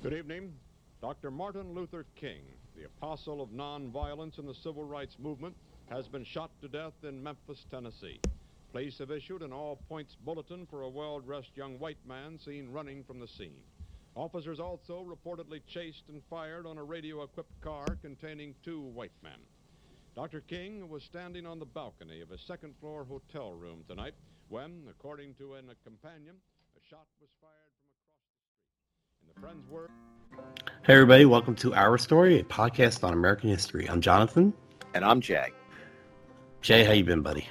Good evening. Dr. Martin Luther King, the apostle of nonviolence in the civil rights movement, has been shot to death in Memphis, Tennessee. Police have issued an all points bulletin for a well dressed young white man seen running from the scene. Officers also reportedly chased and fired on a radio equipped car containing two white men. Dr. King was standing on the balcony of a second floor hotel room tonight when, according to an, companion, a shot was fired from across the street. And the friends were. Hey, everybody, welcome to Our Story, a podcast on American history. I'm Jonathan. And I'm Jay. Jay, how you been, buddy?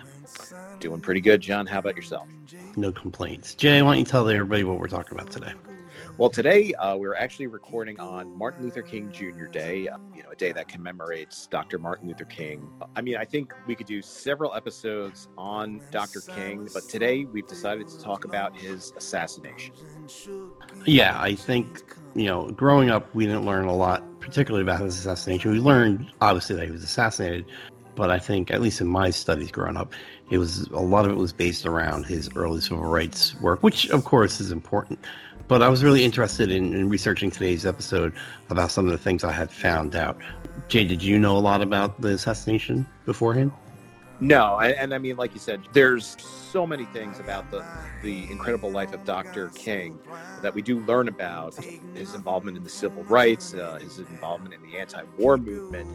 Doing pretty good, John. How about yourself? No complaints. Jay, why don't you tell everybody what we're talking about today? Well, today uh, we're actually recording on Martin Luther King Jr. Day, uh, you know, a day that commemorates Dr. Martin Luther King. I mean, I think we could do several episodes on Dr. King, but today we've decided to talk about his assassination. Yeah, I think, you know, growing up, we didn't learn a lot, particularly about his assassination. We learned, obviously, that he was assassinated, but I think, at least in my studies growing up, it was a lot of it was based around his early civil rights work, which, of course, is important. But I was really interested in, in, researching today's episode about some of the things I had found out. Jay, did you know a lot about the assassination beforehand? No, and, I mean, like you said, there's so many things about the the incredible life of Dr. King that we do learn about his involvement in the civil rights, uh, his involvement in the anti-war movement,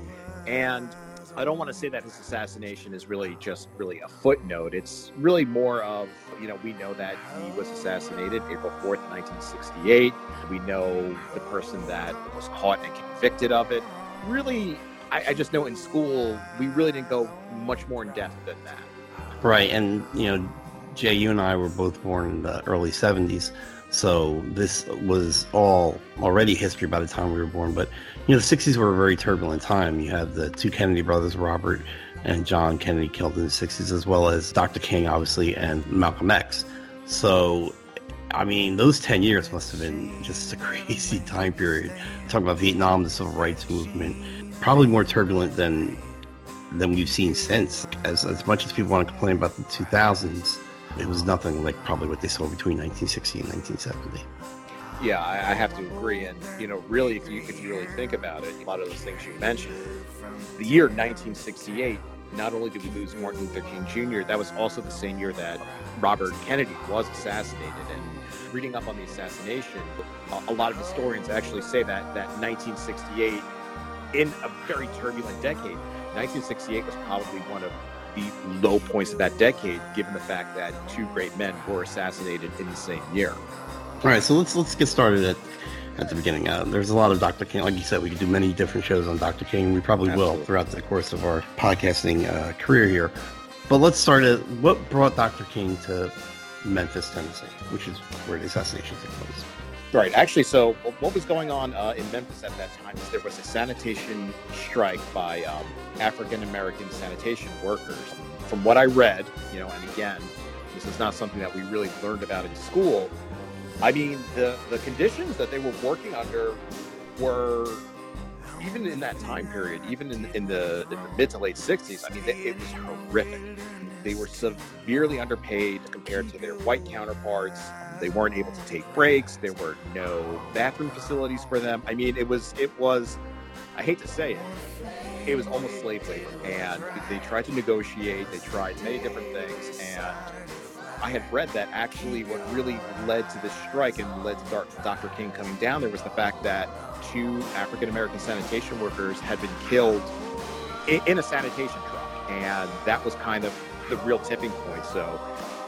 and I don't want to say that his assassination is really just really a footnote. It's really more of, you know, we know that he was assassinated April 4th, 1968. We know the person that was caught and convicted of it. Really, I, I just know in school, we really didn't go much more in depth than that. Right. And, you know, Jay, you and I were both born in the early 70s. So this was all already history by the time we were born. But you know, the 60s were a very turbulent time. You had the two Kennedy brothers, Robert and John Kennedy, killed in the 60s, as well as Dr. King, obviously, and Malcolm X. So, I mean, those 10 years must have been just a crazy time period. Talking about Vietnam, the civil rights movement, probably more turbulent than than we've seen since. As, as much as people want to complain about the 2000s, it was nothing like probably what they saw between 1960 and 1970. Yeah, I, I, have to agree. And you know, really, if you if you really think about it, a lot of those things you mentioned, the year 1968. Not only did we lose Martin Luther King Jr., that was also the same year that Robert Kennedy was assassinated. And reading up on the assassination, a, a lot of historians actually say that that 1968, in a very turbulent decade, 1968 was probably one of the low points of that decade, given the fact that two great men were assassinated in the same year. All right, so let's let's get started at at the beginning. Uh, there's a lot of Dr. King. Like you said, we could do many different shows on Dr. King. We probably Absolutely. will throughout the course of our podcasting uh, career here. But let's start at what brought Dr. King to Memphis, Tennessee, which is where the assassination took place. Right. Actually, so what was going on uh, in Memphis at that time is there was a sanitation strike by um, African American sanitation workers. From what I read, you know, and again, this is not something that we really learned about in school, I mean, the, the conditions that they were working under were, even in that time period, even in, in, the, in the mid to late 60s, I mean, it was horrific. They were severely underpaid compared to their white counterparts. They weren't able to take breaks. There were no bathroom facilities for them. I mean, it was, it was, I hate to say it, it was almost slave labor. And they tried to negotiate, they tried many different things. And I had read that actually what really led to this strike and led to Dr. King coming down there was the fact that two African American sanitation workers had been killed in, a sanitation truck. And that was kind of the real tipping point. So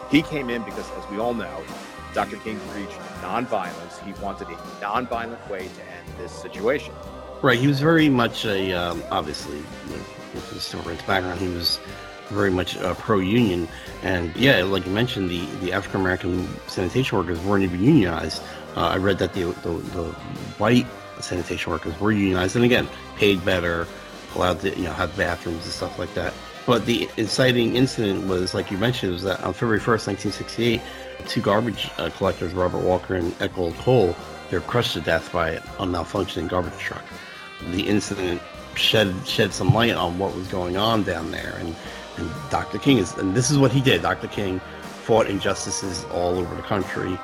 he came in because, as we all know, Dr. King preached nonviolence. He wanted a nonviolent way to end this situation. Right. He was very much a, um, obviously, with his historian's background, he was very much uh, pro-union. And yeah, like you mentioned, the, the African American sanitation workers weren't even unionized. Uh, I read that the, the, the white sanitation workers were unionized, and again, paid better, allowed to you know have bathrooms and stuff like that. But the inciting incident was, like you mentioned, was that on February 1st, 1968, two garbage uh, collectors, Robert Walker and Echol Cole, they were crushed to death by a malfunctioning garbage truck. The incident shed shed some light on what was going on down there, and and Dr. King is, and this is what he did. Dr. King fought injustices all over the country,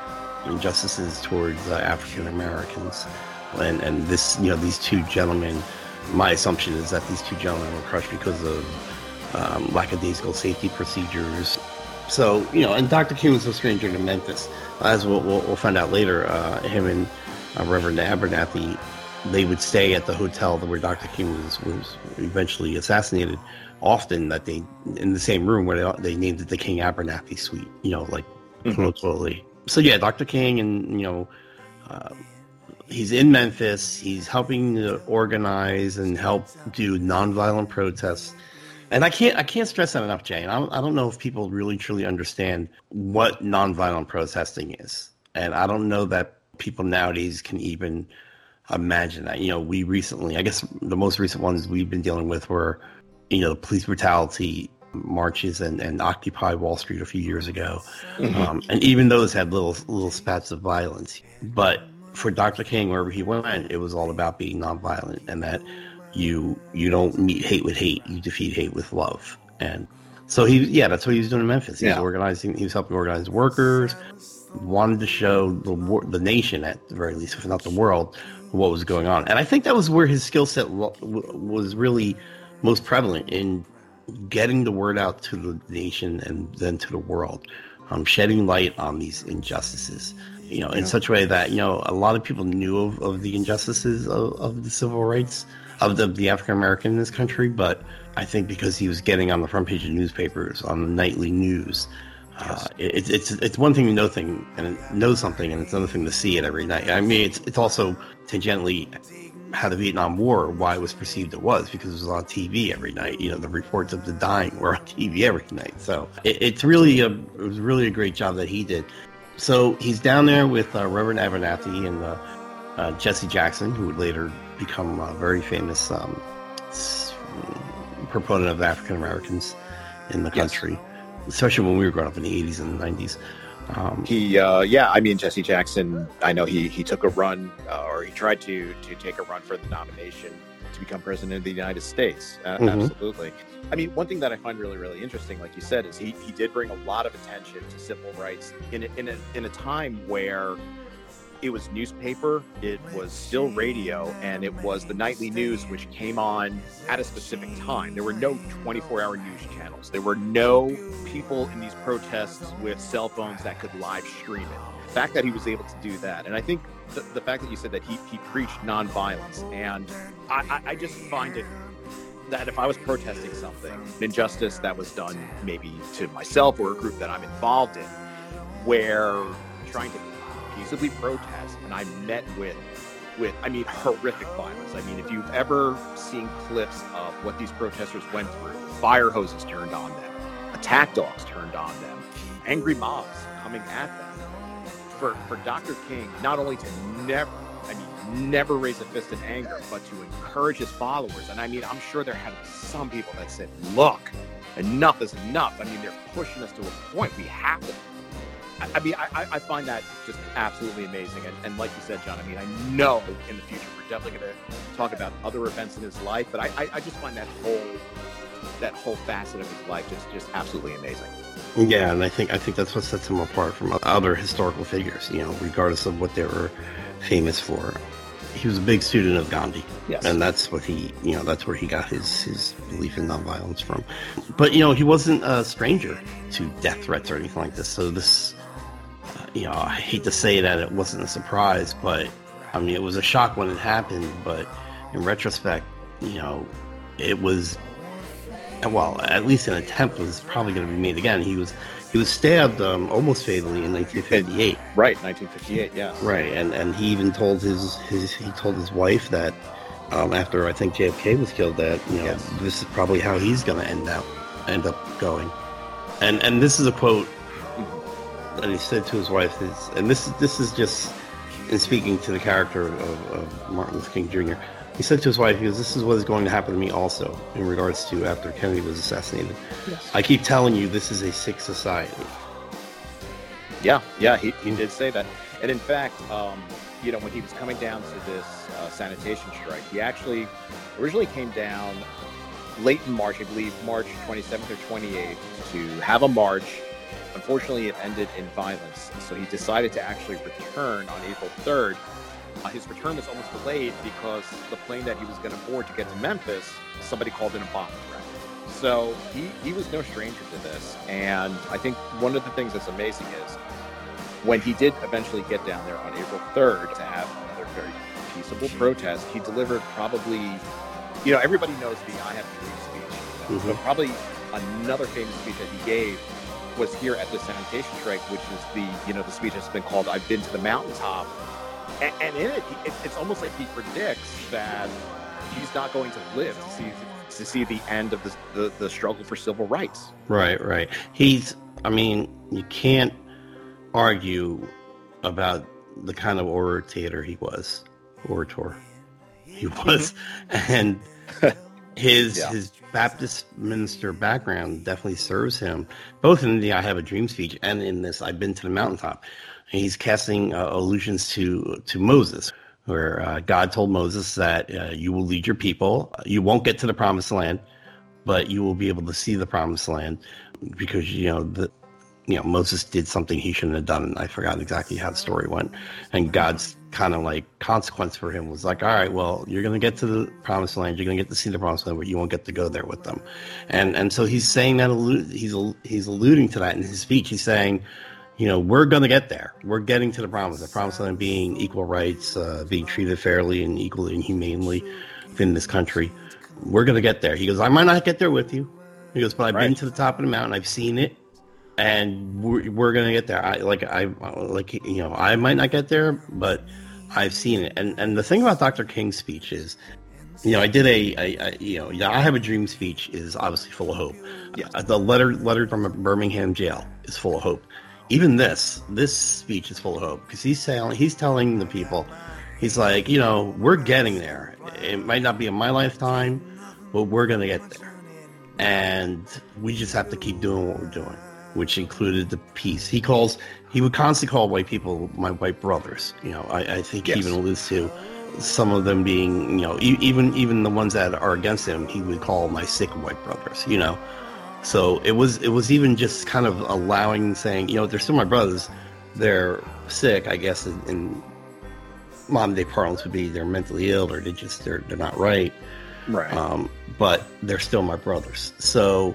injustices towards uh, African Americans, and and this you know these two gentlemen. My assumption is that these two gentlemen were crushed because of um, lackadaisical safety procedures. So you know, and Dr. King was no stranger to Memphis, as we'll, we'll, we'll find out later. Uh, him and uh, Reverend Abernathy, they would stay at the hotel where Dr. King was was eventually assassinated. Often that they in the same room where they, they named it the King Abernathy Suite. You know, like Mhm. So yeah, Dr. King, and you know, uh, he's in Memphis. He's helping to organize and help do nonviolent protests. And I can't I can't stress that enough, Jane. I don't, I don't know if people really truly understand what nonviolent protesting is. And I don't know that people nowadays can even imagine that. You know, we recently, I guess the most recent ones we've been dealing with were, you know, the police brutality marches and, and Occupy Wall Street a few years ago. Mhm. Um, and even those had little little spats of violence. But for Dr. King, wherever he went, it was all about being nonviolent and that you you don't meet hate with hate, you defeat hate with love. And so he, yeah, that's what he was doing in Memphis. He was Yeah. organizing, he was helping organize workers, wanted to show the the nation at the very least, if not the world, what was going on. And I think that was where his skill set lo- was really most prevalent in getting the word out to the nation and then to the world, um, shedding light on these injustices. You know, in Yeah. such a way that you know a lot of people knew of, of the injustices of, of the civil rights of the, the African American in this country, but I think because he was getting on the front page of newspapers, on the nightly news, uh, it, it's it's it's one thing to know thing and know something, and it's another thing to see it every night. I mean, it's it's also tangentially how the Vietnam War, why it was perceived it was, because it was on TV every night. You know, the reports of the dying were on TV every night. So it, it's really a it was really a great job that he did. So he's down there with uh, Reverend Abernathy and uh, uh, Jesse Jackson, who would later become a very famous um, proponent of African Americans in the Yes. Especially when we were growing up in the 80s and the 90s. Um, He, uh, yeah, I mean Jesse Jackson. I know he he took a run, uh, or he tried to to take a run for the nomination to become president of the United States. Uh, Mhm. Absolutely. I mean, one thing that I find really really interesting, like you said, is he he did bring a lot of attention to civil rights in a, in a in a time where it was newspaper, it was still radio, and it was the nightly news, which came on at a specific time. There were no 24 hour news channels. There were no people in these protests with cell phones that could live stream it. The fact that he was able to do that, and I think the, the fact that you said that he, he preached nonviolence, and I, I, I just find it that if I was protesting something, an injustice that was done maybe to myself or a group that I'm involved in, where trying to peaceably protest, and I met with with I mean horrific violence. I mean, if you've ever seen clips of what these protesters went through, fire hoses turned on them, attack dogs turned on them, angry mobs coming at them. For for Dr. King, not only to never I mean, never raise a fist in anger, but to encourage his followers. And I mean, I'm sure there had some people that said, look, enough is enough. I mean, they're pushing us to a point. We have to. I, I mean, I, I- find that just absolutely amazing. And, and like you said, John, I mean, I know in the future we're definitely going to talk about other events in his life, but I, I, I just find that whole that whole facet of his life just just absolutely amazing. Yeah, and I think I think that's what sets him apart from other historical figures. You know, regardless of what they were famous for, he was a big student of Gandhi, Yes. and that's what he, you know, that's where he got his his belief in nonviolence from. But you know, he wasn't a stranger to death threats or anything like this. So this, you know, I hate to say that it wasn't a surprise, but I mean, it was a shock when it happened. But in retrospect, you know, it was well, at least an attempt was probably going to be made again. He was he was stabbed um, almost fatally in 1958. right, 1958. Yeah. Right, and and he even told his his he told his wife that um, after I think JFK was killed that you know Yes. this is probably how he's going to end up end up going, and and this is a quote that he said to his wife is, and this this is just in speaking to the character of, of Martin Luther King Jr. He said to his wife, he goes, "This is what is going to happen to me also in regards to after Kennedy was assassinated. Yes. I keep telling you, this is a sick society." Yeah, yeah, he, he did say that. And in fact, um, you know, when he was coming down to this uh, sanitation strike, he actually originally came down late in March, I believe March 27th or 28th, to have a march Unfortunately, it ended in violence, so he decided to actually return on April 3rd. Uh, his return was almost delayed because the plane that he was going to board to get to Memphis, somebody called in a bomb threat. So he, he was no stranger to this. And I think one of the things that's amazing is when he did eventually get down there on April 3rd to have another very peaceable protest, he delivered probably, you know, everybody knows the I Have a Dream speech, Mhm. but probably another famous speech that he gave was here at the sanitation strike, which is the, you know, the speech that's been called I've Been to the Mountaintop. And, and in it, it, it's almost like he predicts that he's not going to live to see to see the end of the, the, the struggle for civil rights. Right, right. He's, I mean, you can't argue about the kind of orator he was, orator he was, mm-hmm. and his Yeah. his Baptist minister background definitely serves him, both in the "I Have a Dream" speech and in this "I've Been to the Mountaintop." He's casting uh, allusions to to Moses, where uh, God told Moses that uh, you will lead your people, you won't get to the promised land, but you will be able to see the promised land because you know the you know Moses did something he shouldn't have done. I forgot exactly how the story went, and God's kind of like consequence for him was like, all right, well, you're gonna get to the promised land, you're gonna get to see the promised land, but you won't get to go there with them, and and so he's saying that he's he's alluding to that in his speech. He's saying. You know, we're going to get there. We're getting to the promise. The promised land being equal rights, uh, being treated fairly and equally and humanely within this country. We're going to get there. He goes, I might not get there with you. He goes, but I've been to the top of the mountain. I've seen it, and we're, we're gonna get there. I like I like you know I might not get there, but I've seen it. And and the thing about Dr. King's speech is, you know, I did a, a, a you know yeah, I have a dream speech is obviously full of hope. Yeah. Uh, the letter letter from a Birmingham jail is full of hope. Even this this speech is full of hope because he's saying he's telling the people, he's like you know we're getting there. It might not be in my lifetime, but we're gonna get there and we just have to keep doing what we're doing, which included the peace. He calls he would constantly call white people my white brothers. You know, I, I think Yes. he even alludes to some of them being, you know, e- even even the ones that are against him, he would call my sick white brothers. You know, so it was it was even just kind of allowing saying, you know, they're still my brothers. They're sick, I guess, in, in modern day parlance would be they're mentally ill or they just they're they're not right Right. um, but they're still my brothers. So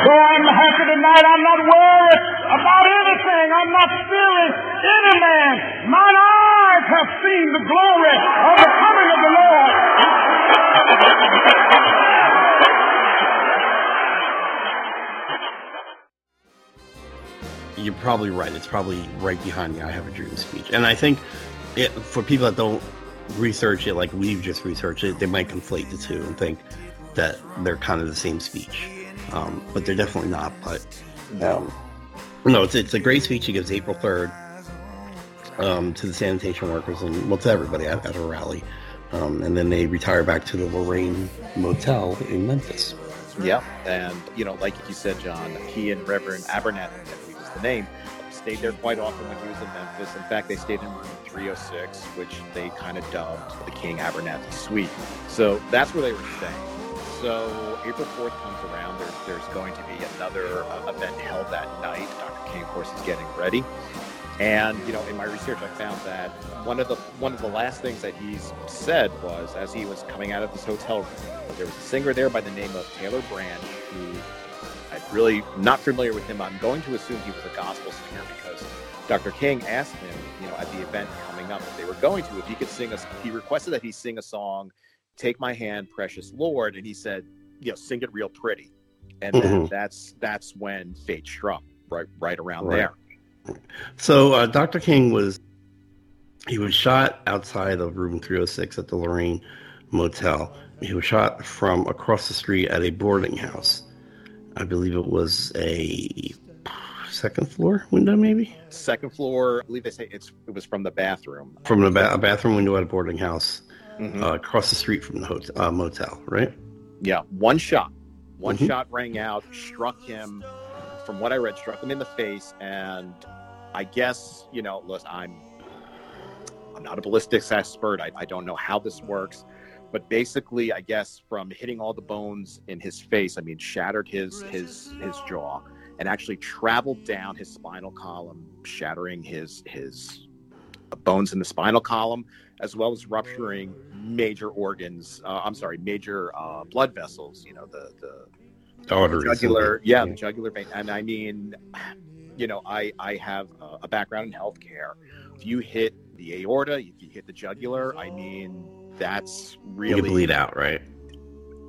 So I'm happy tonight. I'm not worried about anything. I'm not fearing any man. Mine eyes have seen the glory of the coming of the Lord. You're probably right. It's probably right behind the I Have a Dream speech. And I think it, for people that don't research it like we've just researched it, they might conflate the two and think that they're kind of the same speech. Um, but they're definitely not. But um, no, it's, it's a great speech he gives April 3rd um, to the sanitation workers and well, to everybody at, at a rally. Um, and then they retire back to the Lorraine Motel in Memphis. Yeah, and you know, like you said, John, he and Reverend Abernathy, I believe is the name, stayed there quite often when he was in Memphis. In fact, they stayed in room 306, which they kind of dubbed the King Abernathy Suite. So that's where they were staying. So April 4th comes around. There's there's going to be another uh, event held that night. Dr. King, of course, is getting ready. And you know, in my research, I found that one of the one of the last things that he's said was, as he was coming out of this hotel room, there was a singer there by the name of Taylor Branch, who really not familiar with him. I'm going to assume he was a gospel singer because Dr. King asked him, you know, at the event coming up, if they were going to, if he could sing us, he requested that he sing a song, "Take My Hand, Precious Lord," and he said, you know, sing it real pretty, and then Mhm. that's that's when fate struck, right, right around Right. there. So uh, Dr. King was he was shot outside of room 306 at the Lorraine Motel. He was shot from across the street at a boarding house. I believe it was a second floor window, maybe Second floor, I believe they say it's it was from the bathroom. from a, ba- a bathroom window at a boarding house Mhm. uh, across the street from the hotel, uh, motel. Right? Yeah, one shot. One Mhm. shot rang out, struck him, from what I read, struck him in the face. And I guess, you know, listen, I'm I'm not a ballistics expert. I, I don't know how this works. But basically, I guess from hitting all the bones in his face, I mean, shattered his his his jaw and actually traveled down his spinal column, shattering his his bones in the spinal column, as well as rupturing major organs. Uh, I'm sorry, major uh, blood vessels. You know, the the Arteries. jugular, yeah, the jugular vein. And I mean, you know, I I have a background in healthcare. If you hit the aorta, if you hit the jugular, I mean, that's really could bleed out, right?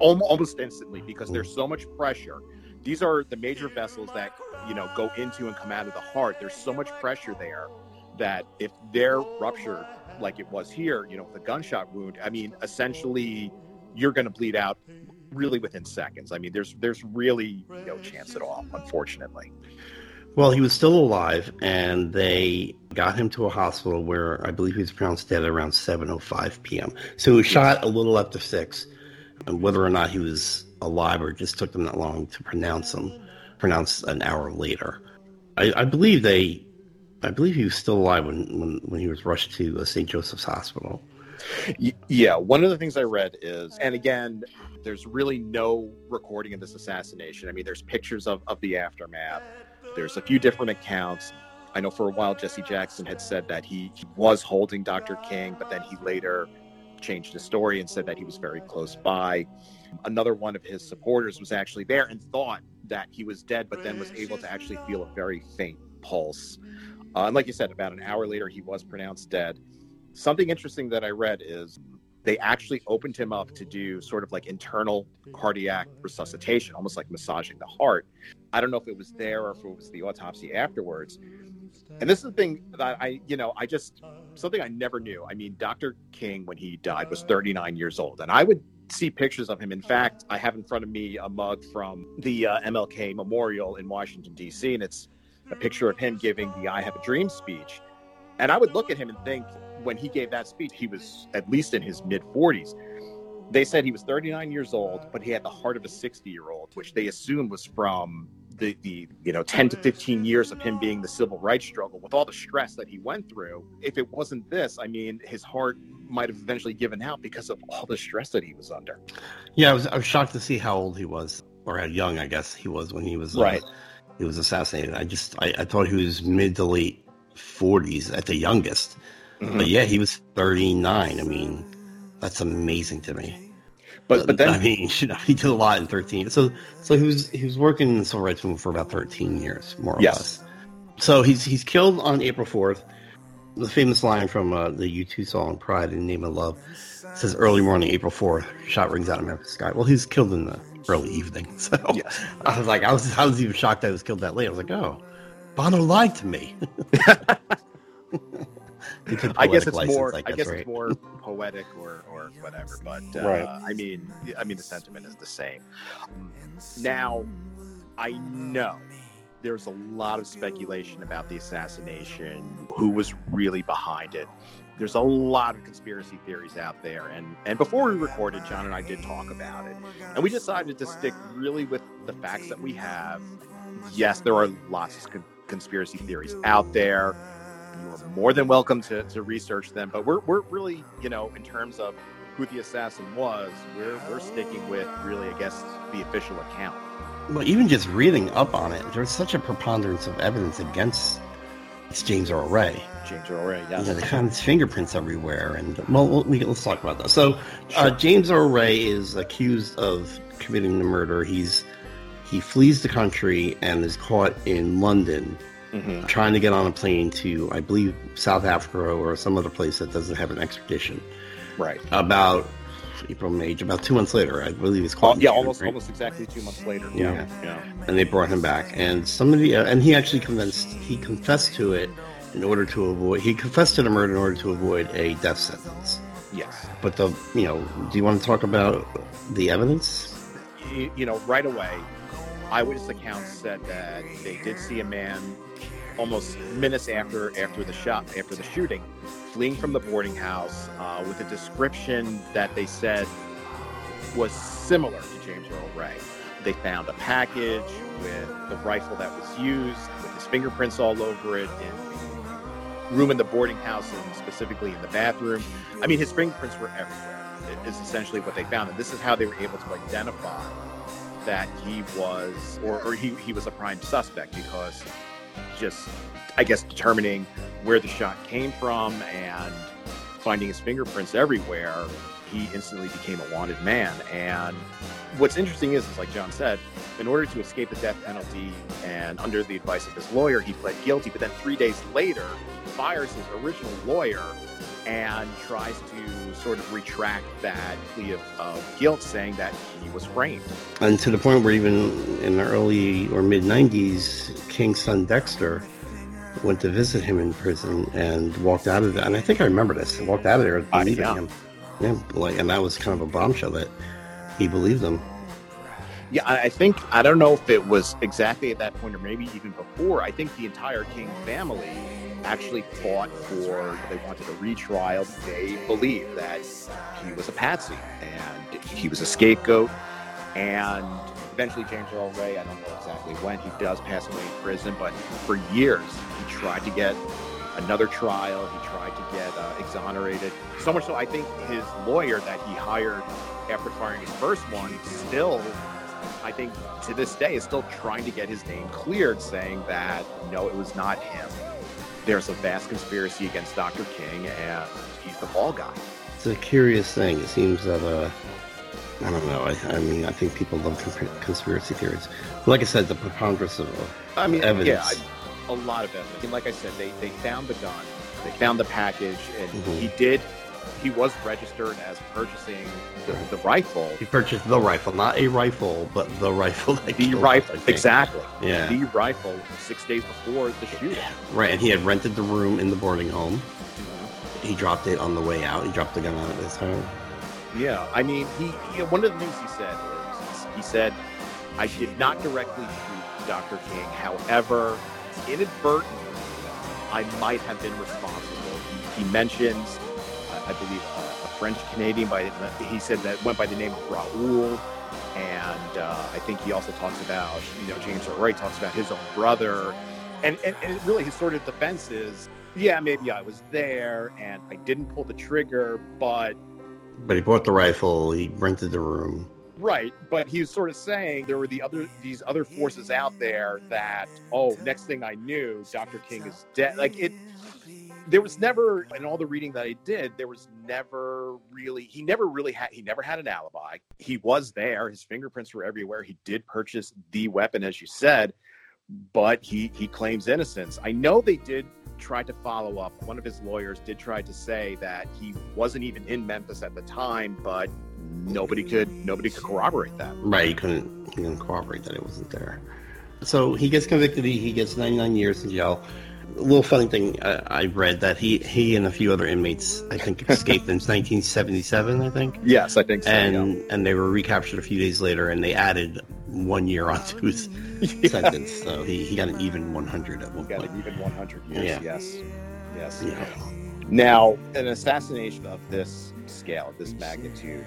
almost instantly because there's so much pressure. These are the major vessels that you know go into and come out of the heart. There's so much pressure there that if they're ruptured, like it was here, you know, with a gunshot wound, I mean, essentially, you're going to bleed out really within seconds. I mean, there's there's really no chance at all, unfortunately. Well, he was still alive, and they got him to a hospital where I believe he was pronounced dead around 7:05 p.m. So he was shot a little after six, and whether or not he was alive or just took them that long to pronounce him, pronounced an hour later. I, I believe they, I believe he was still alive when when, when he was rushed to uh, St. Joseph's Hospital. Yeah, one of the things I read is, and again, there's really no recording of this assassination. I mean, there's pictures of, of the aftermath. There's a few different accounts. I know for a while Jesse Jackson had said that he, he was holding Dr. King, but then he later changed his story and said that he was very close by. Another one of his supporters was actually there and thought that he was dead, but then was able to actually feel a very faint pulse. Uh, and like you said, about an hour later, he was pronounced dead. Something interesting that I read is they actually opened him up to do sort of like internal cardiac resuscitation, almost like massaging the heart. I don't know if it was there or if it was the autopsy afterwards. And this is the thing that I, you know, I just, something I never knew. I mean, Dr. King, when he died, was 39 years old. And I would see pictures of him. In fact, I have in front of me a mug from the uh, MLK Memorial in Washington, D.C., and it's a picture of him giving the I Have a Dream speech. And I would look at him and think, when he gave that speech, he was at least in his mid 40s. They said he was 39 years old, but he had the heart of a 60 year old, which they assumed was from the, the you know 10 to 15 years of him being the civil rights struggle with all the stress that he went through. If it wasn't this, I mean, his heart might have eventually given out because of all the stress that he was under. Yeah, I was I was shocked to see how old he was, or how young I guess he was when he was uh, Right. he was assassinated. I just I, I thought he was mid to late forties at the youngest. Mm-hmm. But yeah, he was 39. I mean, that's amazing to me. But but then I mean, you know, he did a lot in 13. So so he was he was working in the civil rights movement for about 13 years, more or Yes. less. So he's he's killed on April 4th. The famous line from uh, the U2 song "Pride in the Name of Love" says, "Early morning, April 4th, shot rings out of Memphis sky." Well, he's killed in the early evening. So Yes. I was like, I was I was even shocked that he was killed that late. I was like, oh, Bono lied to me. I guess it's license, more. I I guess, guess right? it's more poetic or or whatever. But uh, Right. I mean, I mean, the sentiment is the same. Now, I know there's a lot of speculation about the assassination, who was really behind it. There's a lot of conspiracy theories out there, and and before we recorded, John and I did talk about it, and we decided to stick really with the facts that we have. Yes, there are lots of con- conspiracy theories out there you are more than welcome to, to research them. But we're, we're really, you know, in terms of who the assassin was, we're, we're sticking with really, I guess, the official account. Well, even just reading up on it, there's such a preponderance of evidence against it's James Earl Ray. James Earl Ray, yes. You know, they found his fingerprints everywhere, and well, we, let's talk about that. So, uh, James Earl Ray is accused of committing the murder. He's he flees the country and is caught in London, Mhm. trying to get on a plane to, I believe, South Africa or some other place that doesn't have an extradition. Right. About April, May, about two months later, I believe he's Oh, caught. yeah, June, almost right? almost exactly two months later. Yeah. Yeah. Yeah. and they brought him back and somebody uh, and he actually convinced he confessed to it in order to avoid he confessed to the murder in order to avoid a death sentence Yes. but the you know do you want to talk about the evidence you, you know, right away, eyewitness accounts said that they did see a man almost minutes after after the shot after the shooting, fleeing from the boarding house uh, with a description that they said was similar to James Earl Ray. They found a package with the rifle that was used, with his fingerprints all over it, in the room in the boarding house, and specifically in the bathroom. I mean, his fingerprints were everywhere. It is essentially what they found, and this is how they were able to identify that he was, or, or he, he was a prime suspect because just, I guess, determining where the shot came from and finding his fingerprints everywhere, he instantly became a wanted man. And what's interesting is, is like John said, in order to escape the death penalty and under the advice of his lawyer, he pled guilty. But then three days later, fires his original lawyer and tries to sort of retract that plea of, of guilt, saying that he was framed. and to the point where even in the early or mid 90s king's son dexter went to visit him in prison and walked out of there and i think i remember this walked out of there Uh, believing yeah. him yeah like and that was kind of a bombshell that he believed them Yeah, I think I don't know if it was exactly at that point or maybe even before. I think the entire King family actually fought for they wanted a retrial. They believed that he was a patsy and he was a scapegoat. And eventually, James Earl Ray, I don't know exactly when he does pass away in prison, but for years he tried to get another trial. He tried to get uh, exonerated. So much so, I think his lawyer that he hired after firing his first one still I think to this day is still trying to get his name cleared, saying that no, it was not him. There's a vast conspiracy against Dr. King, and he's the fall guy. It's a curious thing. It seems that, uh, I don't know. I, I mean, I think people love consp- conspiracy theories. Like I said, the preponderance of I mean, evidence. yeah, I- a lot of evidence. And like I said, they, they found the gun, they found the package, and Mhm. he did. He was registered as purchasing the, the rifle. he purchased the rifle, not a rifle, but the rifle. The rifle. King. exactly. Yeah. The rifle six days before the shooting. Right, and he had rented the room in the boarding home. Mm-hmm. He dropped it on the way out. He dropped the gun out at his home. Yeah, I mean, he, he one of the things he said is he said, "I did not directly shoot Dr. King. However, inadvertently, I might have been responsible." He, he mentions, I believe, a, a French Canadian by he said that went by the name of Raoul, and uh, I think he also talks about, you know, James Earl Ray talks about his own brother, and and, and it really his sort of defense is, yeah, maybe I was there and I didn't pull the trigger, but But he bought the rifle. He rented the room. Right, but he was sort of saying there were the other these other forces out there that oh, next thing I knew, Dr. King is dead. Like it there was never in all the reading that I did, there was never really he never really had he never had an alibi. He was there, his fingerprints were everywhere. He did purchase the weapon as you said, but he he claims innocence. I know they did try to follow up. One of his lawyers did try to say that he wasn't even in Memphis at the time, but nobody could nobody could corroborate that. Right, he couldn't. He couldn't corroborate that it wasn't there. So he gets convicted. He he gets 99 years in jail. A little funny thing I, I read that he he and a few other inmates I think escaped in 1977. I think. Yes, I think so. and and they were recaptured a few days later, and they added one year onto his sentence. So he, he got an even 100 at one got point. an even 100 years. Yeah. Yes, yes. Yeah. Now, an assassination of this scale, of this magnitude,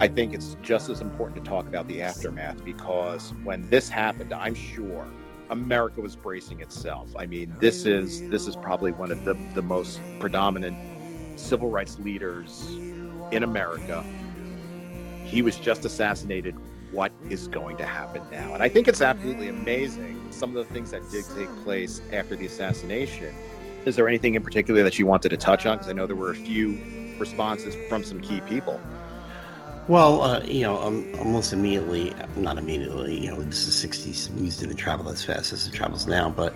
I think it's just as important to talk about the aftermath because when this happened, I'm sure America was bracing itself. I mean, this is this is probably one of the, the most predominant civil rights leaders in America. He was just assassinated. What is going to happen now? And I think it's absolutely amazing some of the things that did take place after the assassination Is there anything in particular that you wanted to touch on? Because I know there were a few responses from some key people. Well, uh, you know, um, almost immediately, not immediately, you know, this is 60s. News didn't travel as fast as it travels now, but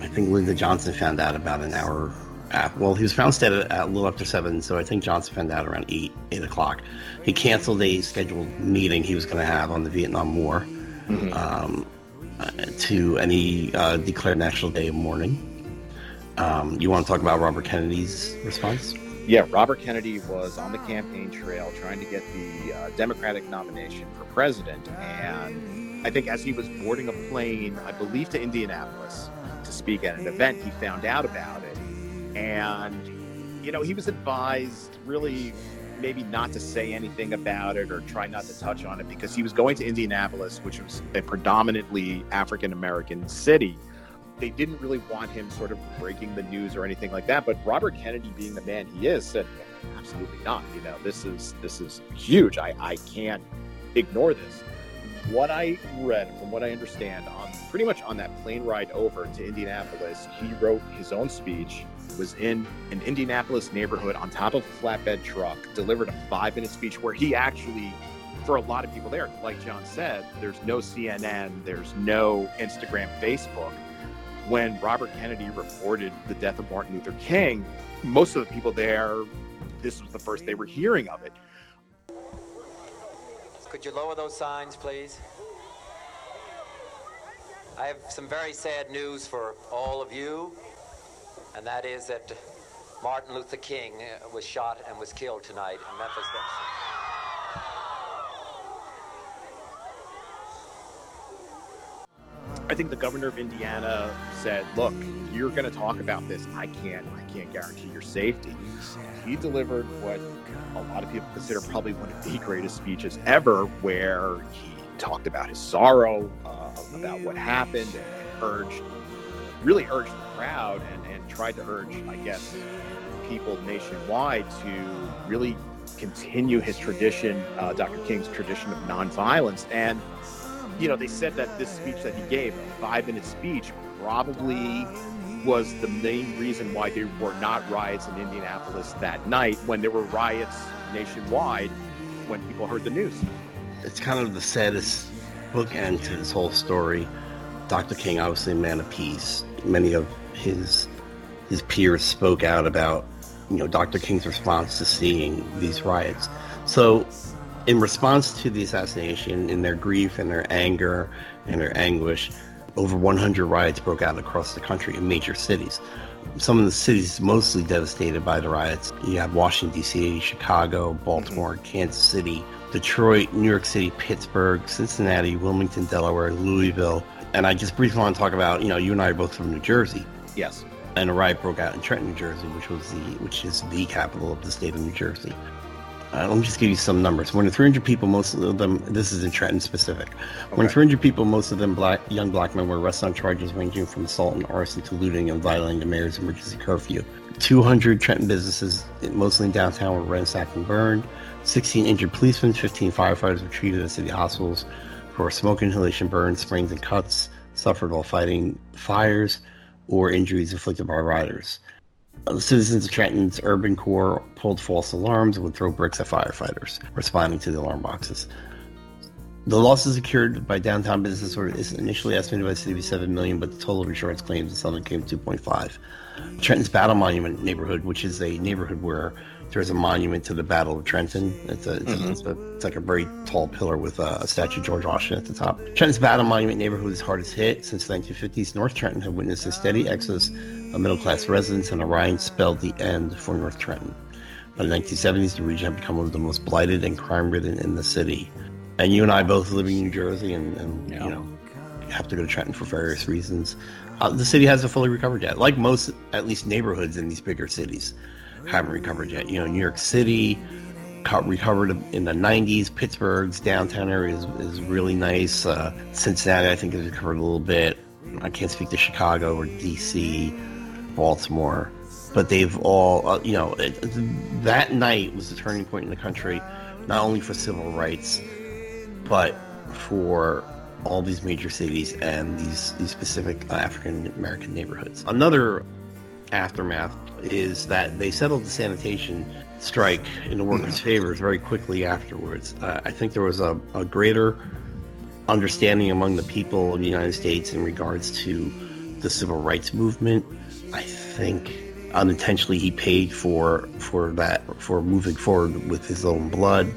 I think Lyndon Johnson found out about an hour after. Well, he was found dead at, a little after 7, so I think Johnson found out around 8, 8 o'clock. He canceled a scheduled meeting he was going to have on the Vietnam War mm-hmm. um, uh, to, any uh, declared National Day of Mourning. Um, you want to talk about Robert Kennedy's response? Yeah, Robert Kennedy was on the campaign trail trying to get the uh, Democratic nomination for president. And I think as he was boarding a plane, I believe to Indianapolis to speak at an event, he found out about it. And, you know, he was advised really maybe not to say anything about it or try not to touch on it because he was going to Indianapolis, which was a predominantly African American city they didn't really want him sort of breaking the news or anything like that. But Robert Kennedy, being the man he is, said, "Absolutely not. You know, this is this is huge. I I can't ignore this." What I read, from what I understand, on pretty much on that plane ride over to Indianapolis, he wrote his own speech. Was in an Indianapolis neighborhood on top of a flatbed truck, delivered a five-minute speech where he actually for a lot of people there, like John said, there's no CNN, there's no Instagram, Facebook when Robert Kennedy reported the death of Martin Luther King, most of the people there, this was the first they were hearing of it. Could you lower those signs, please? I have some very sad news for all of you, and that is that Martin Luther King uh, was shot and was killed tonight in Memphis. I think the governor of Indiana said, "Look, you're going to talk about this. I can't. I can't guarantee your safety." He delivered what a lot of people consider probably one of the greatest speeches ever, where he talked about his sorrow uh, about what happened and urged, really urged the crowd and, and tried to urge, I guess, people nationwide to really continue his tradition, uh, Dr. King's tradition of nonviolence, and you know, they said that this speech that he gave, a five minute speech, probably was the main reason why there were not riots in Indianapolis that night when there were riots nationwide when people heard the news. It's kind of the saddest bookend to this whole story. Dr. King, obviously a man of peace. Many of his his peers spoke out about, you know, Dr. King's response to seeing these riots. So in response to the assassination, in their grief and their anger and their anguish, over 100 riots broke out across the country in major cities. Some of the cities mostly devastated by the riots. You have Washington, D.C., Chicago, Baltimore, mm-hmm. Kansas City, Detroit, New York City, Pittsburgh, Cincinnati, Wilmington, Delaware, Louisville. And I just briefly want to talk about, you know, you and I are both from New Jersey. Yes. And a riot broke out in Trenton, New Jersey, which was the which is the capital of the state of New Jersey. Uh, let me just give you some numbers. More than 300 people, most of them, this is in Trenton specific. Okay. Than 300 people, most of them black, young black men, were arrested on charges ranging from assault and arson to looting and violating the mayor's emergency curfew. 200 Trenton businesses, mostly in downtown, were ransacked and burned. 16 injured policemen, 15 firefighters were treated at city hospitals for smoke inhalation burns, sprains, and cuts suffered while fighting fires or injuries inflicted by riders. Uh, the citizens of Trenton's urban core pulled false alarms and would throw bricks at firefighters responding to the alarm boxes. The losses incurred by downtown business were initially estimated by the city to be seven million, but the total of insurance claims in Southern came to 2.5. Trenton's Battle Monument neighborhood, which is a neighborhood where there's a monument to the Battle of Trenton. It's a, it's, mm-hmm. a, it's, a, it's like a very tall pillar with a, a, statue of George Washington at the top. Trenton's Battle Monument neighborhood is hardest hit since the 1950s. North Trenton had witnessed a steady exodus of middle class residents, and Orion spelled the end for North Trenton. By the 1970s, the region had become one of the most blighted and crime ridden in the city. And you and I both live in New Jersey, and, and yeah. you know, have to go to Trenton for various reasons. Uh, the city hasn't fully recovered yet, like most, at least, neighborhoods in these bigger cities haven't recovered yet. You know, New York City recovered in the 90s. Pittsburgh's downtown area is, is really nice. Uh, Cincinnati, I think, has recovered a little bit. I can't speak to Chicago or DC, Baltimore, but they've all, uh, you know, it, that night was the turning point in the country, not only for civil rights, but for all these major cities and these, these specific African American neighborhoods. Another aftermath is that they settled the sanitation strike in the workers' favors very quickly afterwards. Uh, I think there was a, a greater understanding among the people of the United States in regards to the civil rights movement. I think unintentionally he paid for for that for moving forward with his own blood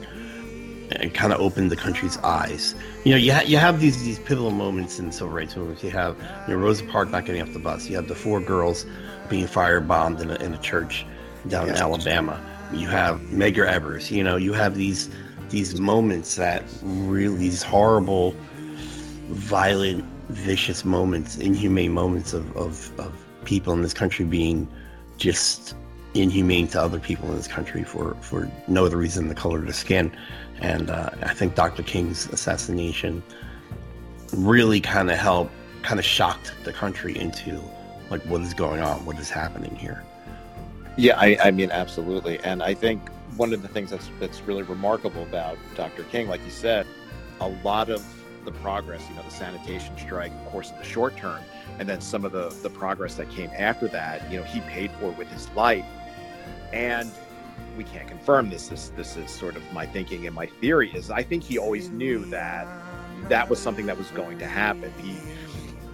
and kind of opened the country's eyes. You know, you, ha- you have these these pivotal moments in the civil rights movement. You have you know, Rosa Parks not getting off the bus. You have the four girls being firebombed in a, in a church down in Alabama. You have Medgar Evers. You know, you have these these moments that really these horrible, violent, vicious moments, inhumane moments of, of, of people in this country being just inhumane to other people in this country for, for no other reason than the color of their skin. And uh, I think Dr. King's assassination really kind of helped, kind of shocked the country into like what is going on, what is happening here. Yeah, I, I mean, absolutely. And I think one of the things that's that's really remarkable about Dr. King, like you said, a lot of the progress, you know, the sanitation strike, of course, in the short term, and then some of the the progress that came after that, you know, he paid for with his life. And we can't confirm this. This this is sort of my thinking and my theory is I think he always knew that that was something that was going to happen. He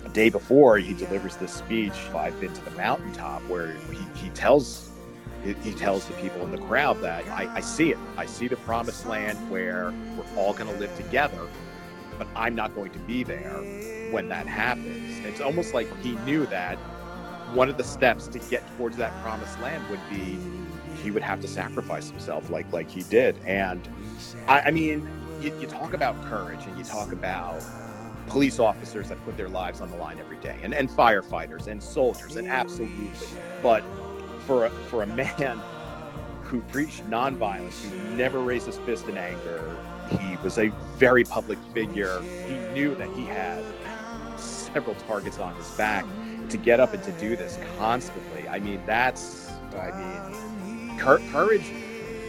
a day before he delivers this speech, I've been to the mountaintop, where he, he tells he tells the people in the crowd that I, I see it. I see the promised land where we're all going to live together, but I'm not going to be there when that happens. It's almost like he knew that one of the steps to get towards that promised land would be he would have to sacrifice himself like like he did. And I, I mean, you, you talk about courage and you talk about police officers that put their lives on the line every day and, and firefighters and soldiers and absolutely but for a, for a man who preached nonviolence, who never raised his fist in anger, he was a very public figure. He knew that he had several targets on his back. To get up and to do this constantly, I mean, that's, I mean, courage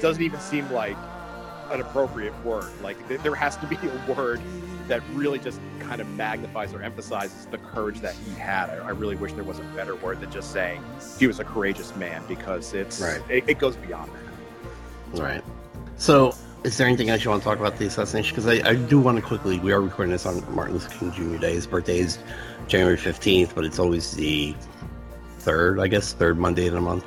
doesn't even seem like an appropriate word. Like, th- there has to be a word that really just kind of magnifies or emphasizes the courage that he had. I, I, really wish there was a better word than just saying he was a courageous man because it's right. it, it goes beyond that. Right. So, is there anything else you want to talk about the assassination? Because I, I, do want to quickly. We are recording this on Martin Luther King Jr. Day. His birthday is January fifteenth, but it's always the third, I guess, third Monday of the month.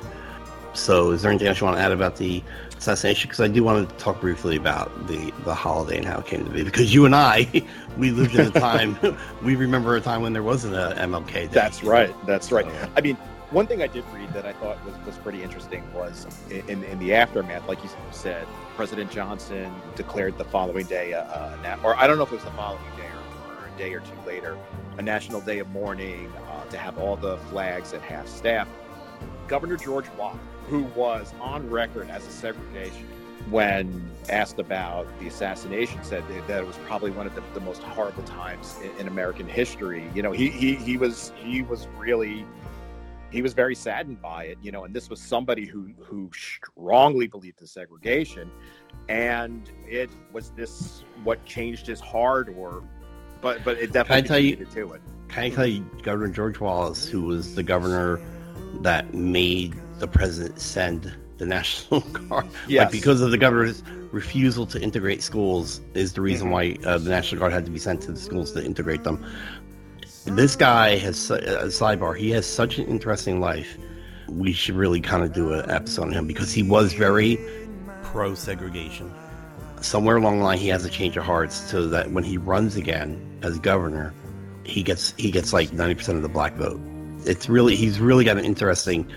So, is there anything else you want to add about the assassination because I do want to talk briefly about the the holiday and how it came to be because you and I we lived in a time we remember a time when there wasn't a MLK Day. That's right. That's right. So, I mean, one thing I did read that I thought was, was pretty interesting was in, in the aftermath, like you said, President Johnson declared the following day, uh, or I don't know if it was the following day or, or a day or two later, a national day of mourning uh, to have all the flags at half staff. Governor George Watt who was on record as a segregation when asked about the assassination said that it was probably one of the, the most horrible times in, in, American history. You know, he, he he was he was really he was very saddened by it, you know, and this was somebody who who strongly believed in segregation and it was this what changed his heart or but but it definitely can I tell you, to it. Can I tell you Governor George Wallace, who was the governor that made the president send the National Guard. Yes. Like because of the governor's refusal to integrate schools is the reason mm-hmm. why uh, the National Guard had to be sent to the schools to integrate them. This guy has a uh, sidebar. He has such an interesting life. We should really kind of do an episode on him because he was very pro segregation. Somewhere along the line, he has a change of hearts so that when he runs again as governor, he gets he gets like ninety percent of the black vote. It's really he's really got an interesting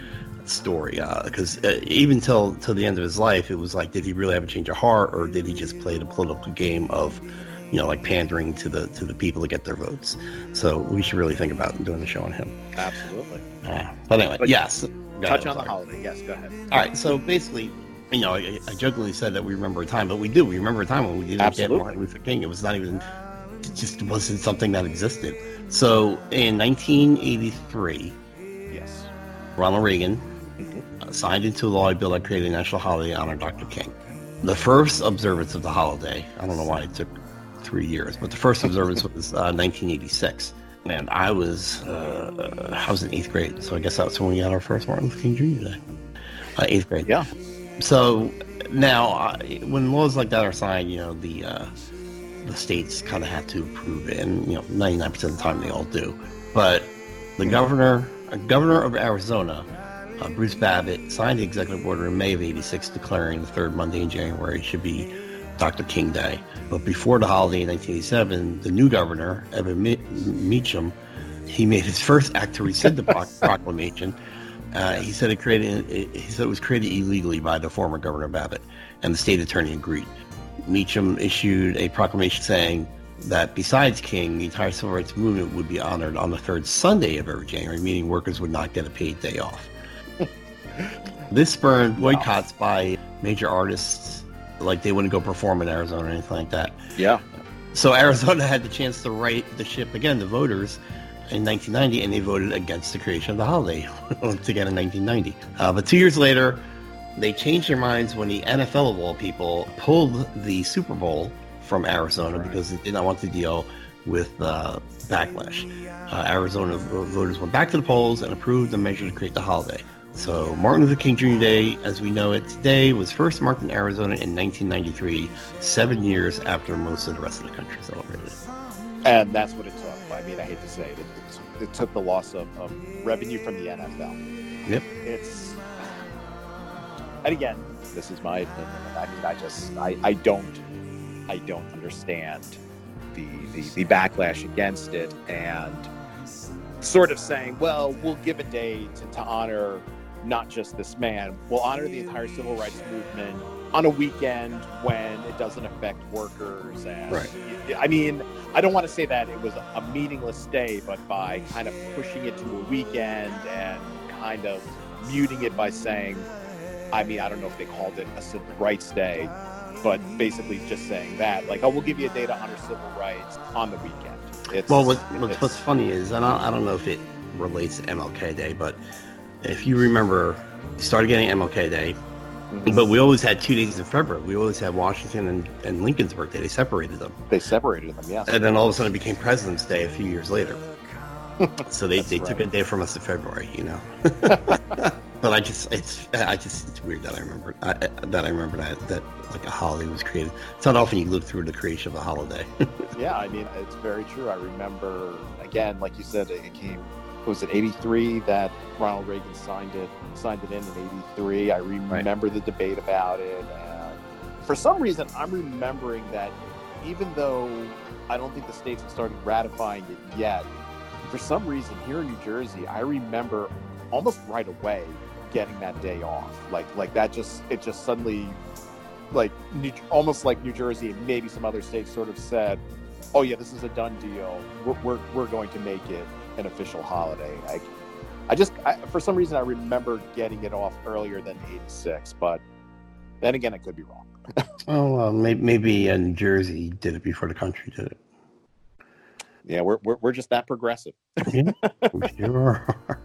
story because uh, uh, even till till the end of his life, it was like, did he really have a change of heart, or did he just play the political game of, you know, like pandering to the to the people to get their votes? So we should really think about doing a show on him. Absolutely. Uh, but anyway, but yes. Touch ahead, on the holiday. Yes, go ahead. All right. So basically, you know, I, I, jokingly said that we remember a time, but we do. We remember a time when we didn't Absolutely. get Martin Luther King. It was not even, it just wasn't something that existed. So in 1983, yes, Ronald Reagan signed into law a bill that created a national holiday to honor Dr. King. The first observance of the holiday, I don't know why it took three years, but the first observance was uh, 1986. and I was uh, I was in eighth grade, so I guess that's when we got our first Martin Luther King Jr. Day. Uh, eighth grade. Yeah. So now, uh, when laws like that are signed, you know the uh, the states kind of have to approve it, and you know, ninety nine percent of the time they all do. But the governor, governor of Arizona, uh, Bruce Babbitt, signed the executive order in May of '86 declaring the third Monday in January should be Dr. King Day. But before the holiday in 1987, the new governor, Evan Mecham, he made his first act to rescind the proclamation. Uh, he said it created. He said it was created illegally by the former governor Babbitt, and the state attorney agreed. Mecham issued a proclamation saying that besides King, the entire civil rights movement would be honored on the third Sunday of every January, meaning workers would not get a paid day off. this spurred boycotts by major artists, like they wouldn't go perform in Arizona or anything like that. Yeah. So Arizona had the chance to right the ship again, the voters, in 1990, and they voted against the creation of the holiday once again in 1990. Uh, but two years later, they changed their minds when the NFL, of all people, pulled the Super Bowl from Arizona because they did not want to deal with uh, backlash. Uh, Arizona voters went back to the polls and approved the measure to create the holiday. So Martin Luther King Jr. Day, as we know it today, was first marked in Arizona in 1993, seven years after most of the rest of the country celebrated it. And that's what it took. I mean, I hate to say it, it, it took the loss of, of revenue from the NFL. Yep. It's and again, this is my opinion. I mean, I just I, I don't I don't understand the, the the backlash against it and sort of saying, well, we'll give a day to, to honor not just this man, we'll honor the entire civil rights movement on a weekend when it doesn't affect workers and right. I mean, I don't want to say that it was a meaningless day, but by kind of pushing it to a weekend and kind of muting it by saying I mean, I don't know if they called it a civil rights day, but basically just saying that, like, oh, we'll give you a day to honor civil rights on the weekend. It's, well, what, what's, what's funny is, and I, I don't know if it relates to MLK Day, but if you remember, we started getting MLK Day, mm-hmm. but we always had two days in February. We always had Washington and, and Lincoln's birthday. They separated them. They separated them, yes. And then all of a sudden it became President's Day a few years later. so they, they right. took a day from us in February, you know. but I just it's I just it's weird that I remember I, that I remember that that like a holiday was created. It's not often you look through the creation of a holiday. yeah, I mean it's very true. I remember again, like you said, it came. Was it '83 that Ronald Reagan signed it signed it in in '83? I remember right. the debate about it, and for some reason, I'm remembering that even though I don't think the states have started ratifying it yet, for some reason here in New Jersey, I remember almost right away getting that day off. Like like that just it just suddenly like New, almost like New Jersey and maybe some other states sort of said, "Oh yeah, this is a done deal. We're we're, we're going to make it an official holiday." I I just I, for some reason I remember getting it off earlier than '86, but then again, I could be wrong. oh, well, maybe, maybe uh, New Jersey did it before the country did it. Yeah, we're we're, we're just that progressive. yeah, we sure are.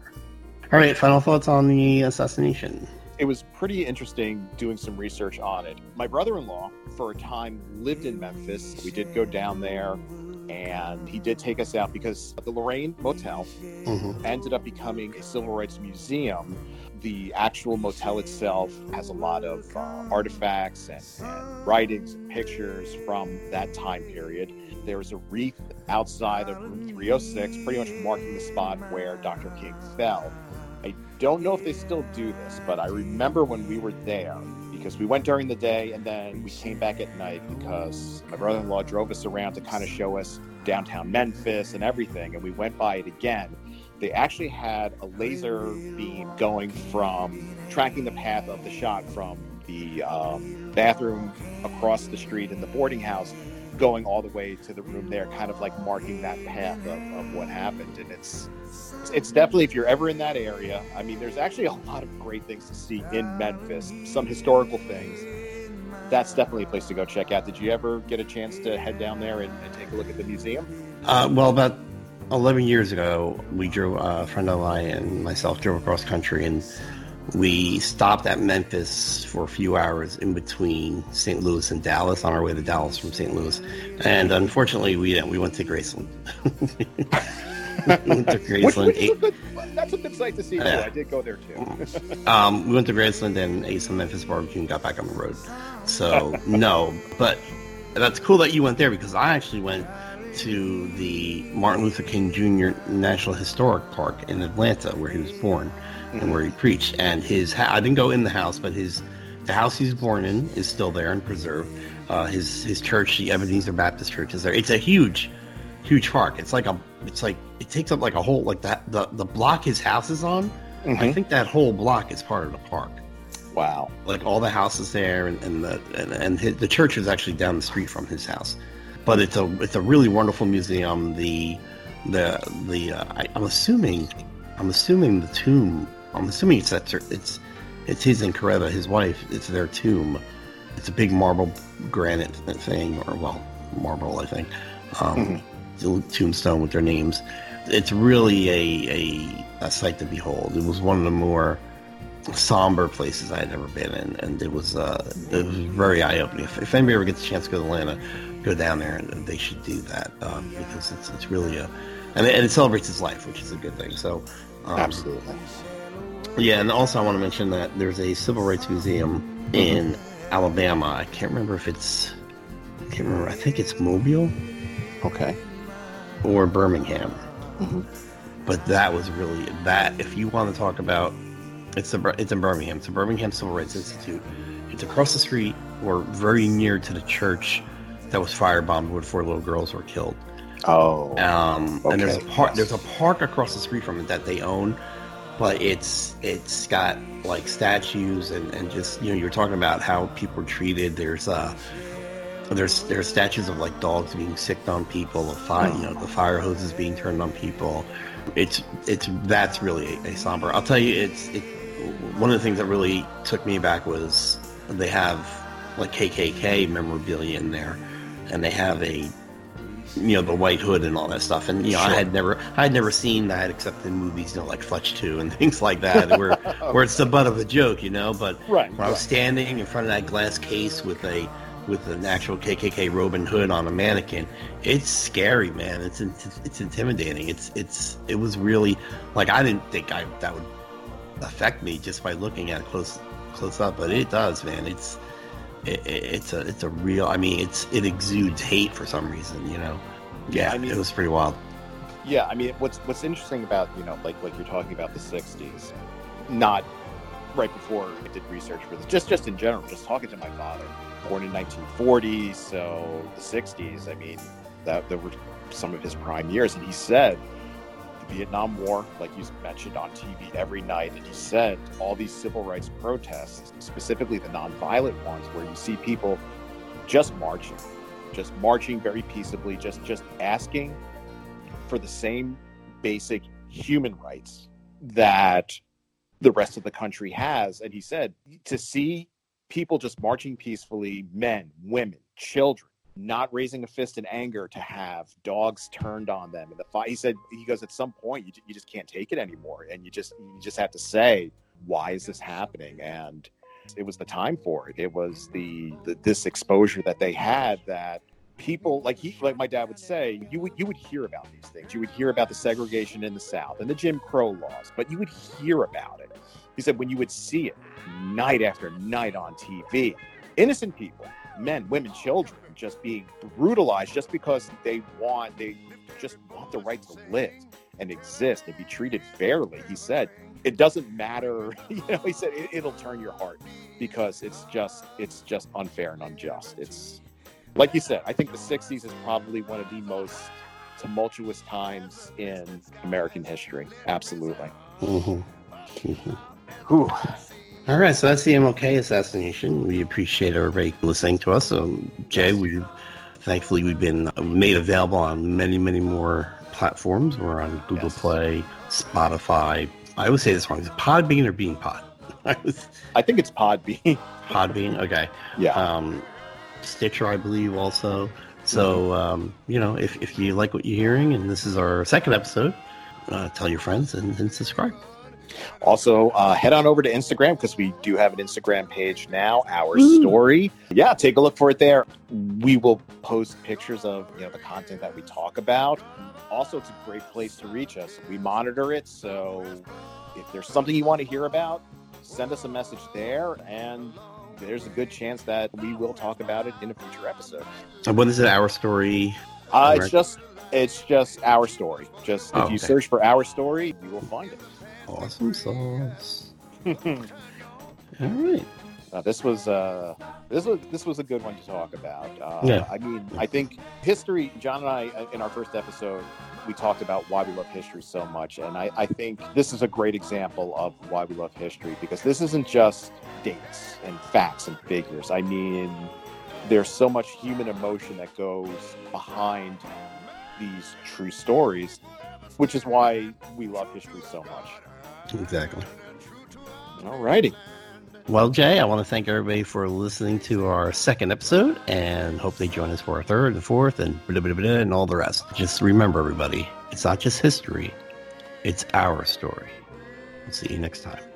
All right, final thoughts on the assassination. It was pretty interesting doing some research on it. My brother in law, for a time, lived in Memphis. We did go down there and he did take us out because the Lorraine Motel mm-hmm. ended up becoming a civil rights museum. The actual motel itself has a lot of uh, artifacts and, and writings and pictures from that time period. There's a wreath outside of room 306, pretty much marking the spot where Dr. King fell. Don't know if they still do this, but I remember when we were there because we went during the day and then we came back at night because my brother in law drove us around to kind of show us downtown Memphis and everything. And we went by it again. They actually had a laser beam going from tracking the path of the shot from the um, bathroom across the street in the boarding house going all the way to the room there, kind of like marking that path of, of what happened. And it's it's definitely if you're ever in that area. I mean, there's actually a lot of great things to see in Memphis. Some historical things. That's definitely a place to go check out. Did you ever get a chance to head down there and, and take a look at the museum? Uh, well, about 11 years ago, we drove, uh, a friend of mine and myself drove across country and we stopped at Memphis for a few hours in between St. Louis and Dallas on our way to Dallas from St. Louis. And unfortunately, we, we went to Graceland. went to Graceland. which a good, that's a good sight to see. Too. I did go there too. um, we went to Graceland and ate some Memphis barbecue and got back on the road. So no, but that's cool that you went there because I actually went to the Martin Luther King Jr. National Historic Park in Atlanta where he was born and where he preached. And his ha- I didn't go in the house, but his the house he's born in is still there and preserved. Uh, his his church, the Ebenezer Baptist Church, is there. It's a huge, huge park. It's like a it's like it takes up like a whole like that the the block his house is on. I Mhm. think that whole block is part of the park Wow. like all the houses there and, and the and, and his, the church is actually down the street from his house but it's a it's a really wonderful museum the the the uh, I, i'm assuming i'm assuming the tomb i'm assuming it's that it's it's his and Coretta, his wife it's their tomb it's a big marble granite thing or well marble i think um tombstone with their names it's really a, a a sight to behold it was one of the more somber places I had ever been in, and it was uh, it was very eye opening. If, if anybody ever gets a chance to go to Atlanta, go down there, and they should do that um, because it's it's really a and it, and it celebrates his life, which is a good thing. So, um, Absolutely. Yeah, and also I want to mention that there's a civil rights museum in Alabama. I can't remember if it's I can't remember. I think it's Mobile Okay. or Birmingham. Mhm. But that was really that. If you want to talk about, it's a, it's in Birmingham. It's the Birmingham Civil Rights Institute. It's across the street or very near to the church that was firebombed where four little girls were killed. Oh. Um, and there's a Okay, park. There's a park across the street from it that they own, but it's it's got like statues and, and just you know you're talking about how people are treated. There's uh there's there's statues of like dogs being sicked on people, of fire you know the fire hoses being turned on people. It's it's that's really a, a somber. I'll tell you, it's it. One of the things that really took me back was they have like KKK memorabilia in there, and they have a you know the white hood and all that stuff. And you know i had never i had never seen that except in movies you know like fletch 2 and things like that where where it's the butt of a joke you know? But Right, when i was standing in front of that glass case with a with an actual kkk robe and hood on a mannequin it's scary man. It's it's, it's intimidating. It's it's it was really like i didn't think i that would affect me just by looking at it close close up but it does man. It's it, it- it's a it's a real i mean it's it exudes hate for some reason you know yeah I mean- it was pretty wild Yeah, I mean, what's what's interesting about you know, like like you're talking about the '60s, not right before I did research for this, just just in general, just talking to my father, born in 1940, so the '60s. I mean, that there were some of his prime years, and he said Vietnam War, like you mentioned on TV every night, and he said all these civil rights protests, specifically the nonviolent ones, where you see people just marching, just marching very peaceably, just just asking for the same basic human rights that the rest of the country has. And he said to see people just marching peacefully, men, women, children, not raising a fist in anger to have dogs turned on them. And the fight, he said, he goes, at some point, you, you just can't take it anymore. And you just, you just have to say, why is this happening? And it was the time for it. It was the, the this exposure that they had that people like he like my dad would say you would you would hear about these things you would hear about the segregation in the south and the jim crow laws but you would hear about it he said when you would see it night after night on tv innocent people men women children just being brutalized just because they want they just want the right to live and exist and be treated fairly he said it doesn't matter you know he said it, it'll turn your heart because it's just it's just unfair and unjust it's like you said, I think the 60s is probably one of the most tumultuous times in American history. Absolutely. Mhm. Mhm. Whew. All right so that's the mlk assassination we appreciate everybody listening to us um, jay we thankfully we've been made available on many many more platforms we're on google Yes. play spotify i always say this wrong is it podbean or bean pod I was I think it's Podbean. podbean okay yeah. um, Stitcher, I believe, also. So, um, you know, if, if you like what you're hearing, and this is our second episode, uh, tell your friends and, and subscribe. Also, uh, head on over to Instagram because we do have an Instagram page now, Our Ooh. Story. Yeah, take a look for it there. We will post pictures of you know the content that we talk about. Also, it's a great place to reach us. We monitor it, so if there's something you want to hear about, send us a message there, and there's a good chance that we will talk about it in a future episode. And what is it? Our story. Uh, it's just it's just our story. Just if Oh, you okay. search for our story, you will find it. Awesome sauce. All right. Uh, this was uh, this was this was a good one to talk about. Uh, Yeah. I mean, I think history. John and I, uh, in our first episode, we talked about why we love history so much, and I, I think this is a great example of why we love history because this isn't just dates and facts and figures. I mean, there's so much human emotion that goes behind these true stories, which is why we love history so much. Exactly. Alrighty. Well, Jay, I want to thank everybody for listening to our second episode and hope they join us for our third and fourth and blah, blah, blah, blah, and all the rest. Just remember, everybody, it's not just history, it's our story. We'll see you next time.